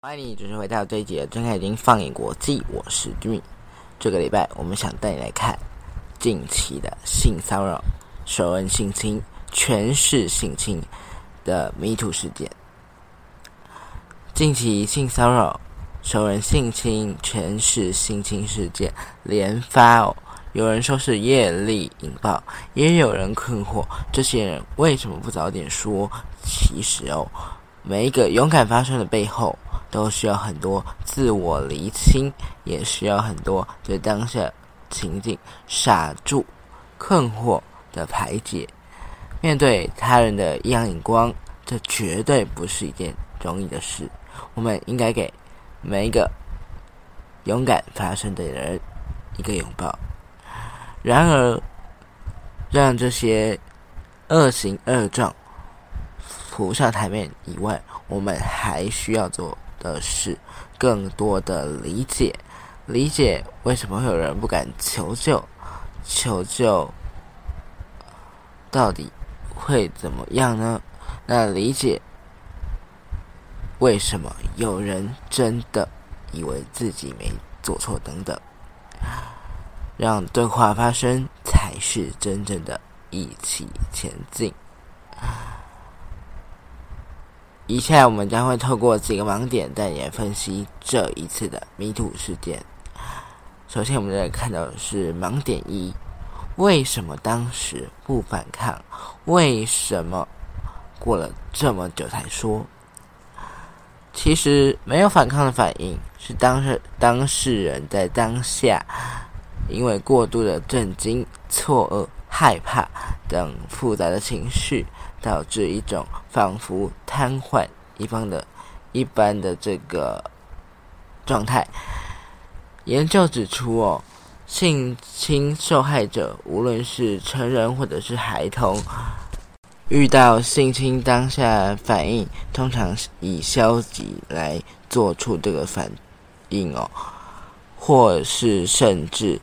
欢迎你准时回到这一集的《睁开眼睛放眼国际》，我是 Dream。这个礼拜，我们想带你来看近期的性骚扰、熟人性侵、全市性侵的迷途事件。近期性骚扰、熟人性侵、全市性侵事件连发哦，有人说是业力引爆，也有人困惑这些人为什么不早点说。其实哦，每一个勇敢发声的背后。都需要很多自我厘清，也需要很多对当下情境傻住、困惑的排解。面对他人的异样眼光，这绝对不是一件容易的事。我们应该给每一个勇敢发声的人一个拥抱。然而，让这些恶行恶状浮上台面以外，我们还需要做。的是更多的理解，理解为什么会有人不敢求救，求救到底会怎么样呢？那理解为什么有人真的以为自己没做错等等，让对话发生才是真正的一起前进。以下我们将会透过几个盲点带你分析这一次的迷途事件。首先，我们来看到的是盲点一：为什么当时不反抗？为什么过了这么久才说？其实，没有反抗的反应是当事当事人在当下因为过度的震惊、错愕、害怕等复杂的情绪。导致一种仿佛瘫痪一方的一般的这个状态。研究指出，哦，性侵受害者无论是成人或者是孩童，遇到性侵当下反应，通常以消极来做出这个反应哦，或是甚至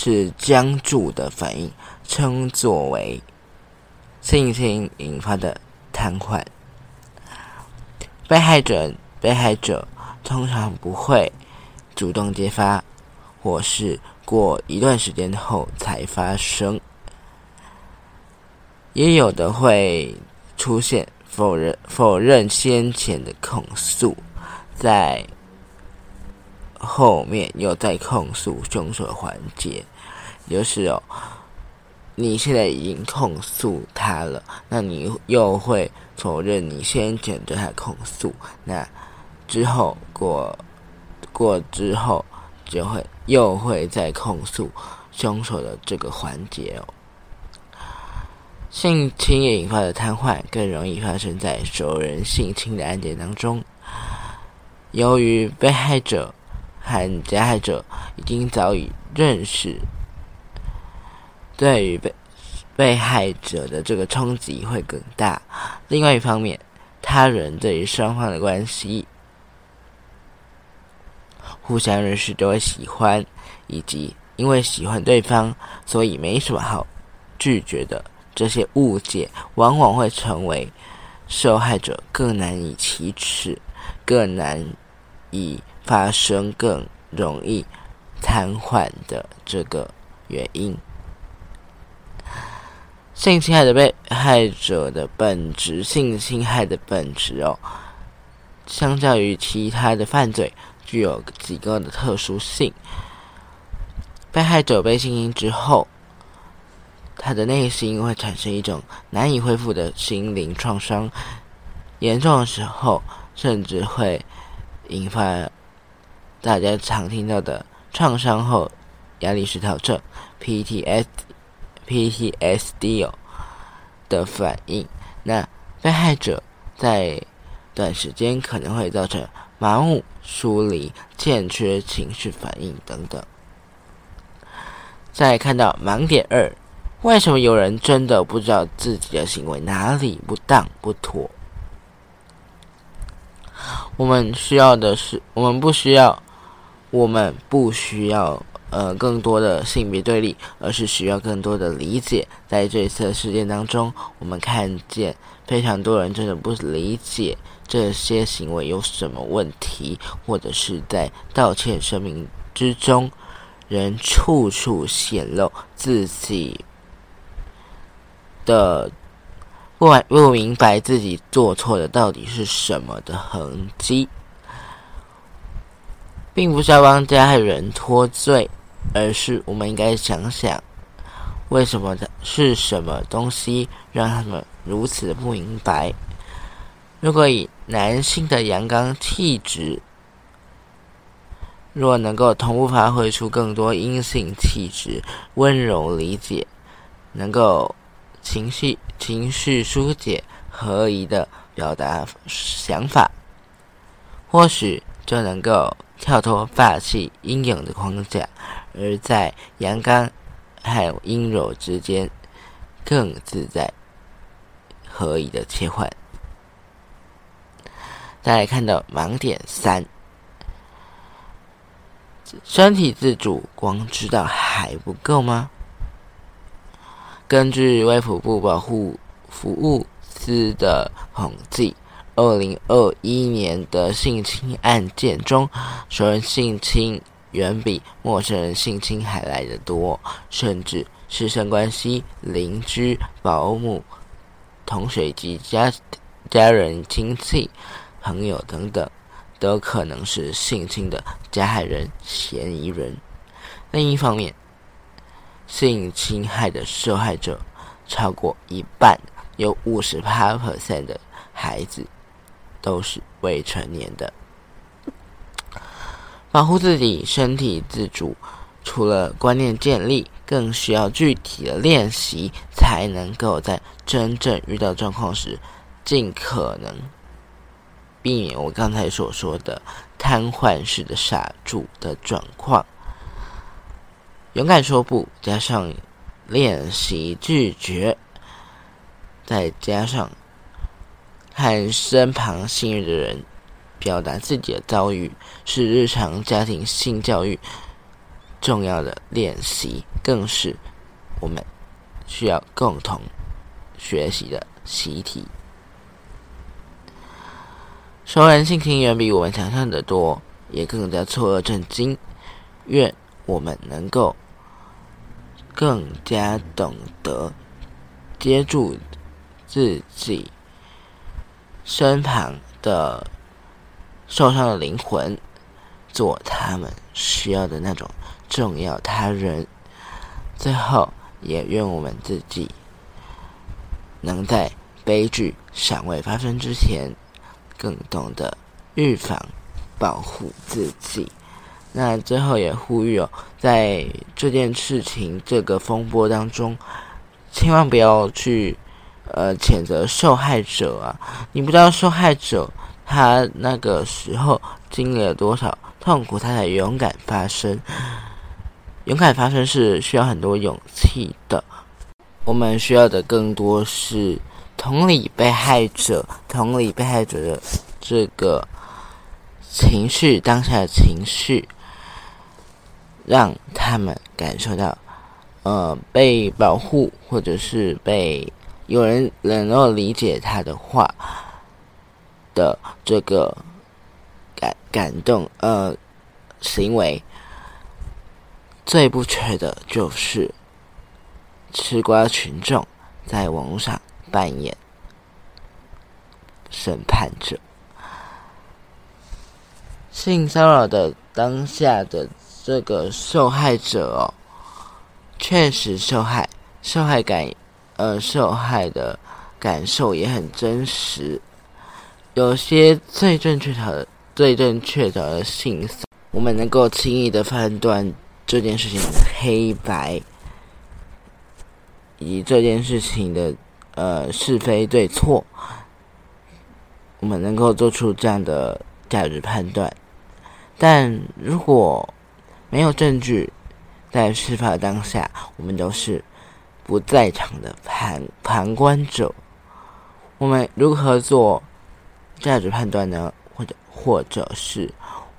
是僵住的反应，称作为。性侵引发的瘫痪，被害者被害者通常不会主动揭发，或是过一段时间后才发生，也有的会出现否认否认先前的控诉，在后面又在控诉凶手环节，就是哦。你现在已经控诉他了，那你又会否认你先前对他控诉？那之后过过之后，就会又会再控诉凶手的这个环节哦。性侵引发的瘫痪，更容易发生在熟人性侵的案件当中。由于被害者和加害者已经早已认识。对于被被害者的这个冲击会更大。另外一方面，他人对于双方的关系互相认识都会喜欢，以及因为喜欢对方，所以没什么好拒绝的。这些误解往往会成为受害者更难以启齿、更难以发生、更容易瘫痪的这个原因。性侵害的被害者的本质，性侵害的本质哦，相较于其他的犯罪，具有几个的特殊性。被害者被性侵之后，他的内心会产生一种难以恢复的心灵创伤，严重的时候，甚至会引发大家常听到的创伤后压力失调症 （PTS）。PTSD 哦的反应，那被害者在短时间可能会造成麻木、疏离、欠缺情绪反应等等。再看到盲点二，为什么有人真的不知道自己的行为哪里不当不妥？我们需要的是，我们不需要，我们不需要呃更多的性别对立，而是需要更多的理解。在这一次事件当中，我们看见非常多人真的不理解这些行为有什么问题，或者是在道歉声明之中，人处处显露自己的。不不明白自己做错的到底是什么的痕迹，并不是要帮加害人脱罪，而是我们应该想想，为什么的是什么东西让他们如此的不明白？如果以男性的阳刚气质，若能够同步发挥出更多阴性气质，温柔理解，能够。情绪情绪疏解，合宜的表达想法，或许就能够跳脱霸气阴影的框架，而在阳刚和阴柔之间更自在、合宜的切换。再来看到盲点三：身体自主，光知道还不够吗？根据卫福部保护服务司的统计，二零二一年的性侵案件中，熟人性侵远比陌生人性侵还来得多，甚至师生关系、邻居、保姆、同学及家家人、亲戚、朋友等等，都可能是性侵的加害人、嫌疑人。另一方面，性侵害的受害者超过一半，有五十八 percent 的孩子都是未成年的。保护自己身体自主，除了观念建立，更需要具体的练习，才能够在真正遇到状况时，尽可能避免我刚才所说的瘫痪式的傻住的状况。勇敢说不，加上练习拒绝，再加上和身旁信任的人表达自己的遭遇，是日常家庭性教育重要的练习，更是我们需要共同学习的习题。熟人性情远比我们想象的多，也更加错愕震惊。愿我们能够。更加懂得接住自己身旁的受伤的灵魂，做他们需要的那种重要他人。最后，也愿我们自己能在悲剧尚未发生之前，更懂得预防、保护自己。那最后也呼吁哦，在这件事情这个风波当中，千万不要去呃谴责受害者啊！你不知道受害者他那个时候经历了多少痛苦，他才勇敢发声。勇敢发声是需要很多勇气的。我们需要的更多是同理被害者，同理被害者的这个情绪，当下的情绪。让他们感受到，呃，被保护，或者是被有人能够理解他的话的这个感感动，呃，行为最不缺的就是吃瓜群众在网络上扮演审判者，性骚扰的当下的。这个受害者哦，确实受害，受害感，呃，受害的感受也很真实。有些最正确的、最正确的性，我们能够轻易的判断这件事情的黑白，以这件事情的呃是非对错，我们能够做出这样的价值判断。但如果没有证据，在事发当下，我们都是不在场的旁旁观者。我们如何做价值判断呢？或者，或者是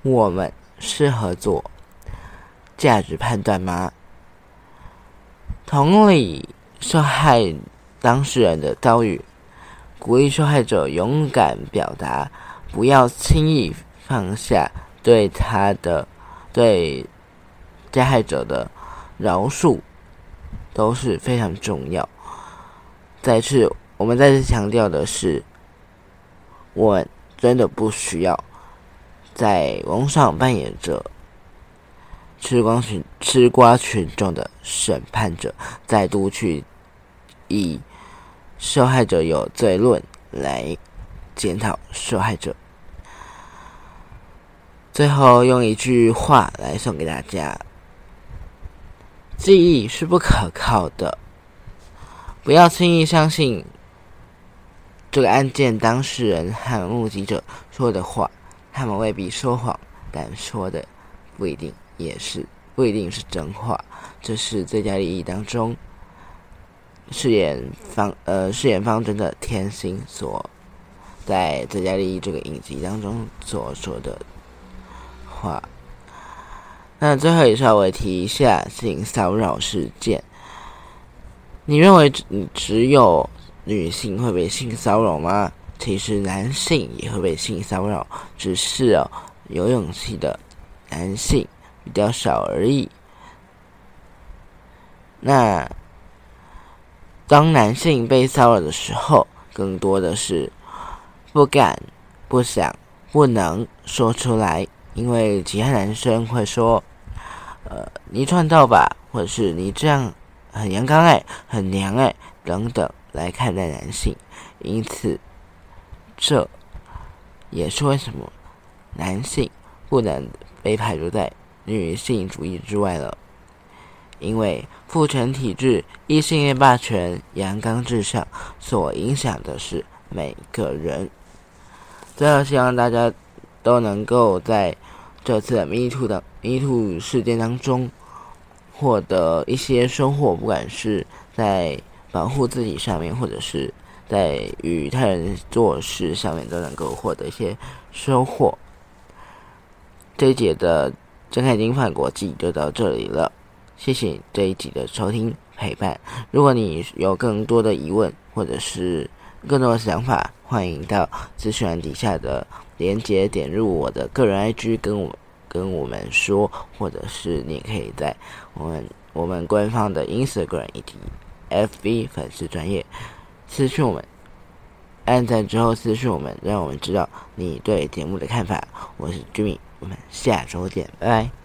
我们适合做价值判断吗？同理，受害当事人的遭遇，鼓励受害者勇敢表达，不要轻易放下对他的对加害者的饶恕，都是非常重要。再次，我们再次强调的是，我真的不需要在网上扮演着吃瓜群吃瓜群众的审判者，再度去以受害者有罪论来检讨受害者。最后，用一句话来送给大家：记忆是不可靠的。不要轻易相信这个案件当事人和目击者说的话，他们未必说谎，但说的不一定也是不一定是真话。这是最佳利益当中饰演方呃饰演方真的天心所在最佳利益这个影集当中所说的话。那最后也稍微提一下性骚扰事件。你认为只只有女性会被性骚扰吗？其实男性也会被性骚扰，只是哦有勇气的男性比较少而已。那当男性被骚扰的时候，更多的是不敢、不想、不能说出来，因为其他男生会说：“呃，你创造吧，或者是你这样。”很阳刚哎，很娘哎，等等来看待男性，因此，这也是为什么男性不能被排除在女性主义之外了。因为父权体制、异性恋霸权、阳刚至上所影响的是每个人。最后，希望大家都能够在这次的 Me Too 的 Me Too 事件当中。获得一些收获，不管是在保护自己上面，或者是在与他人做事上面，都能够获得一些收获。这一节的睁开金饭国际就到这里了，谢谢这一集的收听陪伴。如果你有更多的疑问，或者是更多的想法，欢迎到资讯栏底下的连接点入我的个人 IG 跟我。跟我们说，或者是你可以在我们我们官方的 Instagram 以及 FB 粉丝专业私讯我们，按赞之后私讯我们，让我们知道你对节目的看法。我是 Jimmy，我们下周见，拜拜。